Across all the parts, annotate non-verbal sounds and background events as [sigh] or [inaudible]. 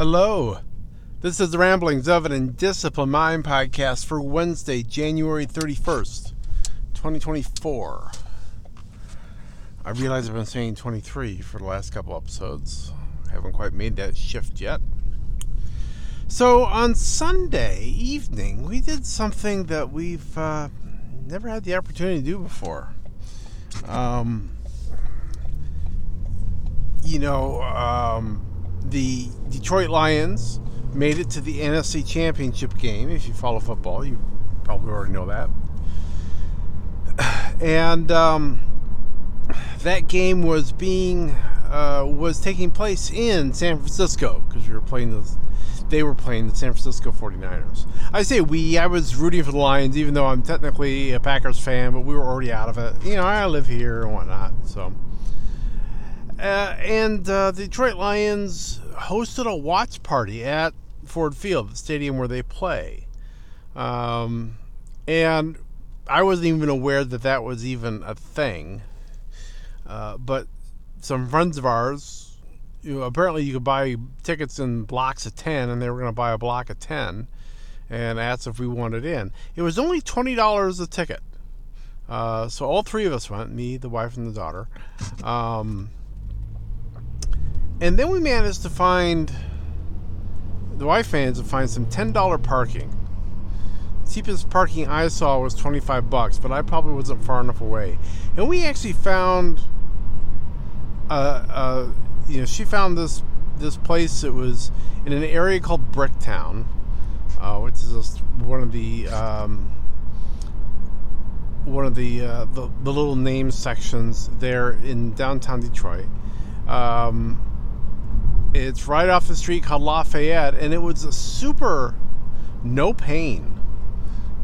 Hello. This is the Ramblings of an Indisciplined Mind podcast for Wednesday, January 31st, 2024. I realize I've been saying 23 for the last couple episodes. I haven't quite made that shift yet. So on Sunday evening, we did something that we've uh, never had the opportunity to do before. Um, you know, um, the Detroit Lions made it to the NFC Championship game. If you follow football, you probably already know that. [sighs] And um, that game was being uh, was taking place in San Francisco because we were playing the they were playing the San Francisco 49ers. I say we, I was rooting for the Lions, even though I'm technically a Packers fan, but we were already out of it. You know, I live here and whatnot, so. Uh, and uh, the Detroit Lions hosted a watch party at Ford Field, the stadium where they play. Um, and I wasn't even aware that that was even a thing. Uh, but some friends of ours, you know, apparently you could buy tickets in blocks of 10, and they were going to buy a block of 10 and asked if we wanted in. It was only $20 a ticket. Uh, so all three of us went me, the wife, and the daughter. Um, and then we managed to find the wife managed to find some $10 parking. The cheapest parking I saw was 25 bucks, but I probably wasn't far enough away. And we actually found uh, uh, you know, she found this this place. It was in an area called Bricktown, uh, which is one of the um, one of the, uh, the, the little name sections there in downtown Detroit. Um, it's right off the street called Lafayette, and it was a super no pain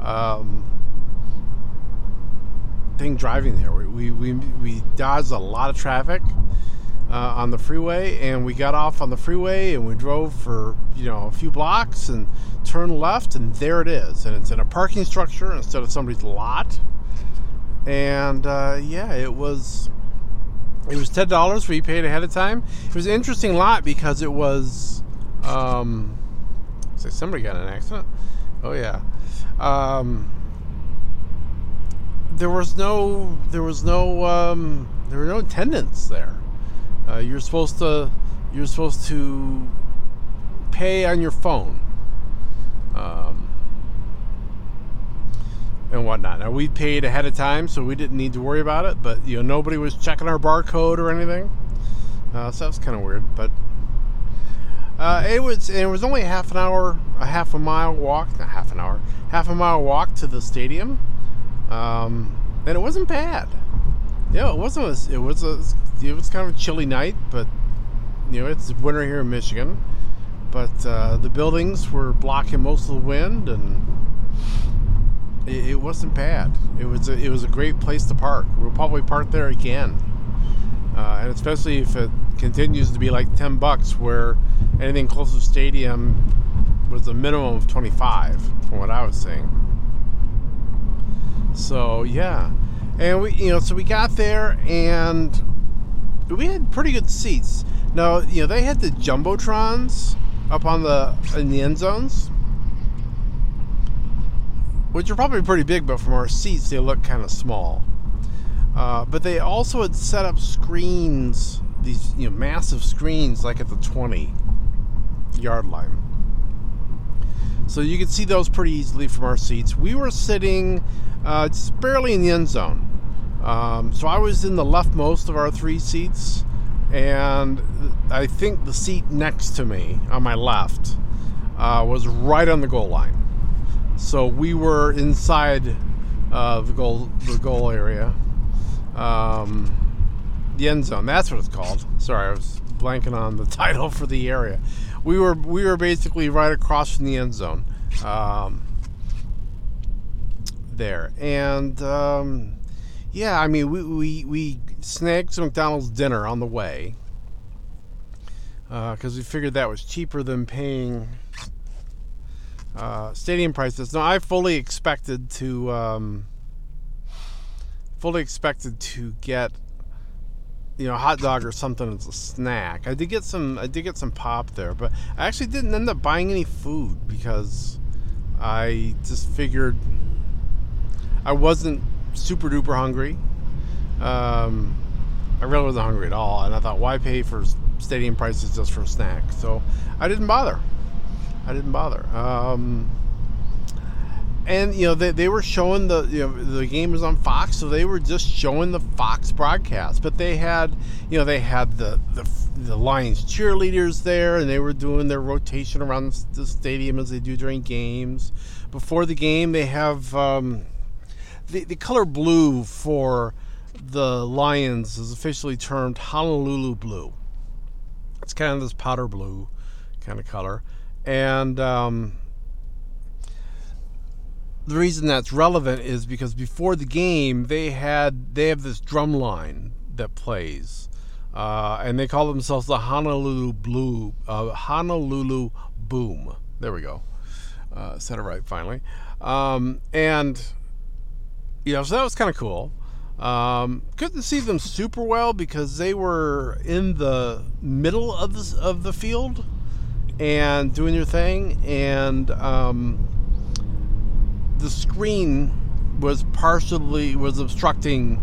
um, thing driving there. We, we, we, we dodged a lot of traffic uh, on the freeway, and we got off on the freeway and we drove for you know a few blocks and turned left, and there it is, and it's in a parking structure instead of somebody's lot. And uh, yeah, it was it was ten dollars we paid ahead of time. It was an interesting lot because it was um, say somebody got an accident. Oh yeah. Um, there was no there was no um, there were no attendants there. Uh, you're supposed to you're supposed to pay on your phone um, and whatnot. Now we paid ahead of time, so we didn't need to worry about it. But you know nobody was checking our barcode or anything, uh, so that's kind of weird. But uh, it was it was only half an hour, a half a mile walk, not half an hour, half a mile walk to the stadium, um, and it wasn't bad. Yeah, it wasn't. It was a. It was kind of a chilly night, but you know it's winter here in Michigan. But uh, the buildings were blocking most of the wind, and it, it wasn't bad. It was a, it was a great place to park. We'll probably park there again, uh, and especially if it continues to be like ten bucks, where anything close to stadium was a minimum of twenty five, from what I was seeing. So yeah and we you know so we got there and we had pretty good seats now you know they had the jumbotrons up on the in the end zones which are probably pretty big but from our seats they look kind of small. Uh, but they also had set up screens these you know massive screens like at the 20 yard line. So you could see those pretty easily from our seats. We were sitting uh, just barely in the end zone. Um, so I was in the leftmost of our three seats, and I think the seat next to me on my left uh, was right on the goal line. So we were inside uh, the goal the goal area, um, the end zone. That's what it's called. Sorry, I was blanking on the [laughs] title for the area. We were we were basically right across from the end zone. Um, there and um, yeah, I mean, we, we, we snagged some McDonald's dinner on the way because uh, we figured that was cheaper than paying uh, stadium prices. Now, I fully expected to um, fully expected to get you know, a hot dog or something as a snack. I did get some. I did get some pop there, but I actually didn't end up buying any food because I just figured I wasn't super duper hungry. Um, I really wasn't hungry at all, and I thought, why pay for stadium prices just for a snack? So I didn't bother. I didn't bother. Um, and you know they, they were showing the you know the game was on Fox, so they were just showing the Fox broadcast. But they had you know they had the the, the Lions cheerleaders there, and they were doing their rotation around the stadium as they do during games. Before the game, they have um, the the color blue for the Lions is officially termed Honolulu blue. It's kind of this powder blue kind of color, and um, the reason that's relevant is because before the game they had they have this drum line that plays, uh, and they call themselves the Honolulu Blue uh, Honolulu Boom. There we go, uh, said it right finally, um, and you know so that was kind of cool. Um, couldn't see them super well because they were in the middle of the, of the field and doing their thing, and um, the screen was partially was obstructing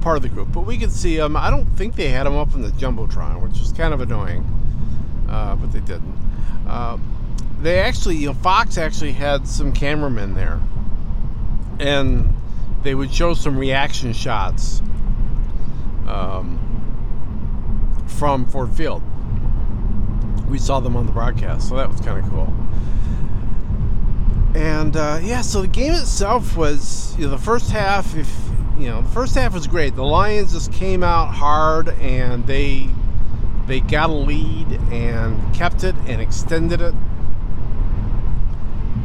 part of the group, but we could see them. I don't think they had them up in the jumbotron, which was kind of annoying, uh, but they didn't. Uh, they actually, you know, Fox actually had some cameramen there, and they would show some reaction shots um, from Ford Field. We saw them on the broadcast, so that was kind of cool. And uh, yeah, so the game itself was, you know, the first half. If you know, the first half was great. The Lions just came out hard, and they they got a lead and kept it and extended it.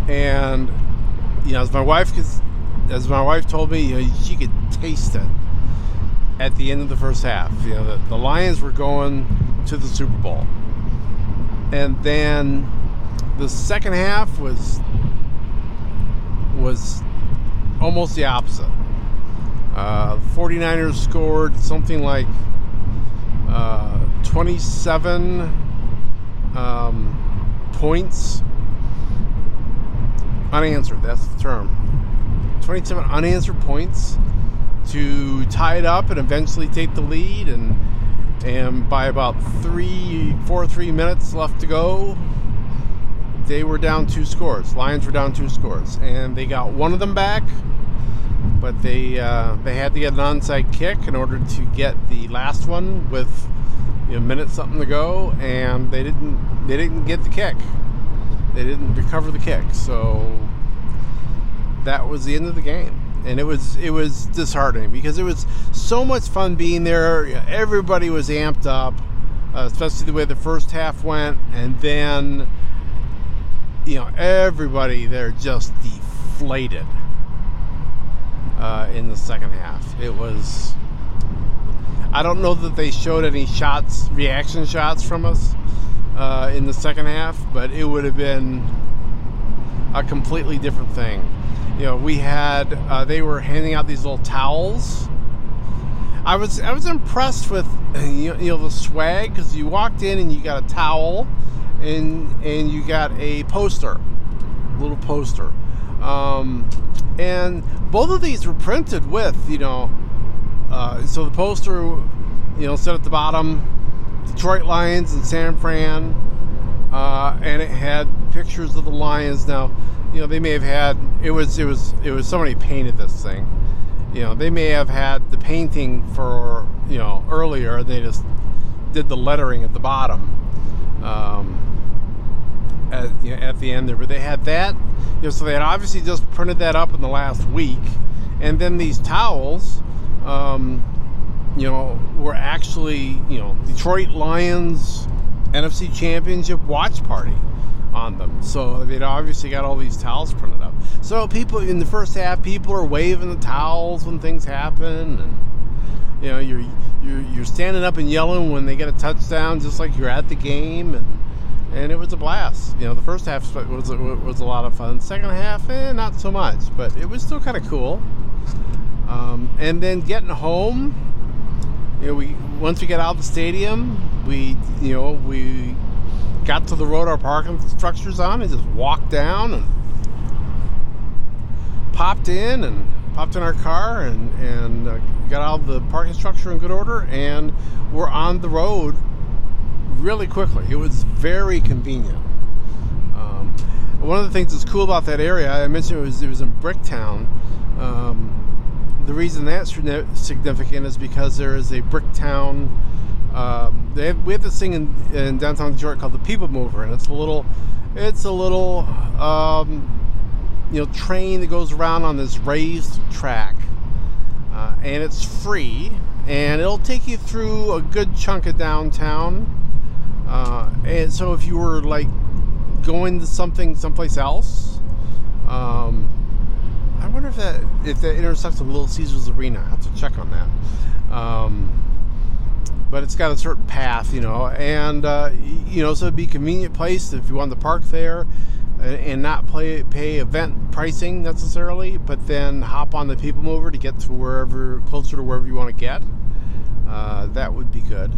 And you know, as my wife, as my wife told me, you know, she could taste it at the end of the first half. You know, the, the Lions were going to the Super Bowl, and then the second half was was almost the opposite. Uh, 49ers scored something like uh, 27 um, points unanswered. That's the term. 27 unanswered points to tie it up and eventually take the lead. And and by about three, four, three minutes left to go, they were down two scores. Lions were down two scores, and they got one of them back, but they uh, they had to get an onside kick in order to get the last one with you know, a minute something to go, and they didn't they didn't get the kick. They didn't recover the kick, so that was the end of the game. And it was it was disheartening because it was so much fun being there. Everybody was amped up, uh, especially the way the first half went, and then you know, everybody there just deflated uh, in the second half. It was. I don't know that they showed any shots, reaction shots from us uh, in the second half, but it would have been a completely different thing. You know, we had uh, they were handing out these little towels. I was I was impressed with [clears throat] you know the swag because you walked in and you got a towel and and you got a poster, little poster, um, and both of these were printed with you know, uh, so the poster, you know, said at the bottom, Detroit Lions and San Fran, uh, and it had pictures of the Lions. Now, you know, they may have had it was it was it was somebody painted this thing. You know, they may have had the painting for you know earlier. They just did the lettering at the bottom. Um, at, you know, at the end there. But they had that, you know, so they had obviously just printed that up in the last week, and then these towels, um, you know, were actually you know Detroit Lions NFC Championship watch party on them. So they'd obviously got all these towels printed up. So people in the first half, people are waving the towels when things happen, and you know you're you're, you're standing up and yelling when they get a touchdown, just like you're at the game, and and it was a blast. You know, the first half was was a lot of fun. Second half, eh, not so much, but it was still kind of cool. Um, and then getting home, you know, we once we got out of the stadium, we you know we got to the road our parking structure's on and just walked down and popped in and popped in our car and and uh, got all the parking structure in good order and we're on the road really quickly. It was very convenient. Um, one of the things that's cool about that area, I mentioned it was it was in Bricktown. Um, the reason that's significant is because there is a Bricktown. Um, they have, we have this thing in, in, downtown Detroit called the People Mover, and it's a little, it's a little, um, you know, train that goes around on this raised track, uh, and it's free, and it'll take you through a good chunk of downtown. Uh, and so if you were like going to something someplace else, um, I wonder if that if that intersects with Little Caesars Arena. I have to check on that. But it's got a certain path, you know, and uh, you know, so it'd be a convenient place if you want to park there and, not play, pay event pricing necessarily, but then hop on the people mover to get to wherever closer to wherever you want to get. Uh, that would be good.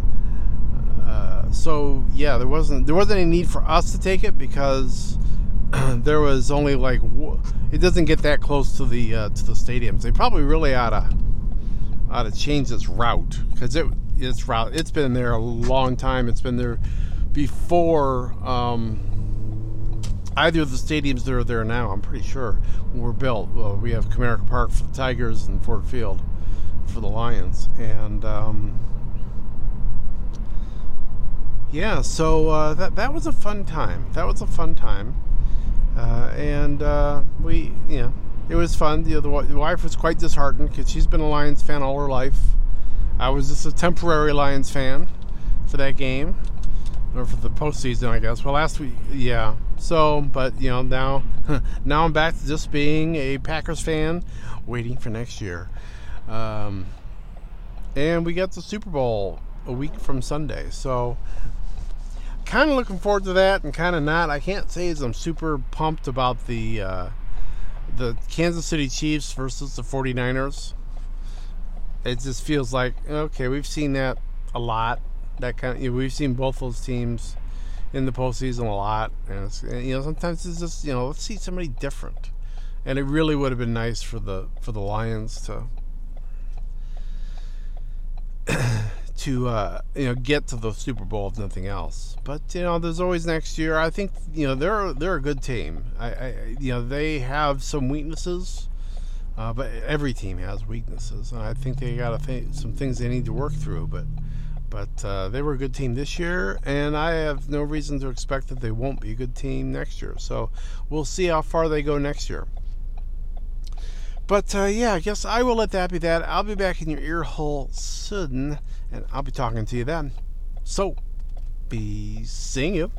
Uh, so yeah, there wasn't there wasn't any need for us to take it because [clears throat] there was only like it doesn't get that close to the uh, to the stadiums. They probably really ought to change its route because it its route it's been there a long time. It's been there before um, either of the stadiums that are there now. I'm pretty sure were built. Well, we have Comerica Park for the Tigers and Ford Field for the Lions, and um, yeah, so uh, that that was a fun time. That was a fun time. Uh, and uh, we, you know, it was fun. The, the wife was quite disheartened because she's been a Lions fan all her life. I was just a temporary Lions fan for that game, or for the postseason, I guess. Well, last week, yeah. So, but you know, now, [laughs] now I'm back to just being a Packers fan, waiting for next year. Um, and we got the Super Bowl a week from Sunday, so kind of looking forward to that and kind of not. I can't say as I'm super pumped about the uh, the Kansas City Chiefs versus the 49ers. It just feels like okay, we've seen that a lot. That kind of you know, we've seen both those teams in the postseason a lot, and, and you know sometimes it's just you know let's see somebody different. And it really would have been nice for the for the Lions to [clears throat] to uh, you know get to the Super Bowl if nothing else. But you know, there's always next year. I think you know they're they're a good team. I, I you know they have some weaknesses, uh, but every team has weaknesses, and I think they got th- some things they need to work through. But but uh, they were a good team this year, and I have no reason to expect that they won't be a good team next year. So we'll see how far they go next year. But uh, yeah, I guess I will let that be that. I'll be back in your ear hole soon and I'll be talking to you then. So, be seeing you.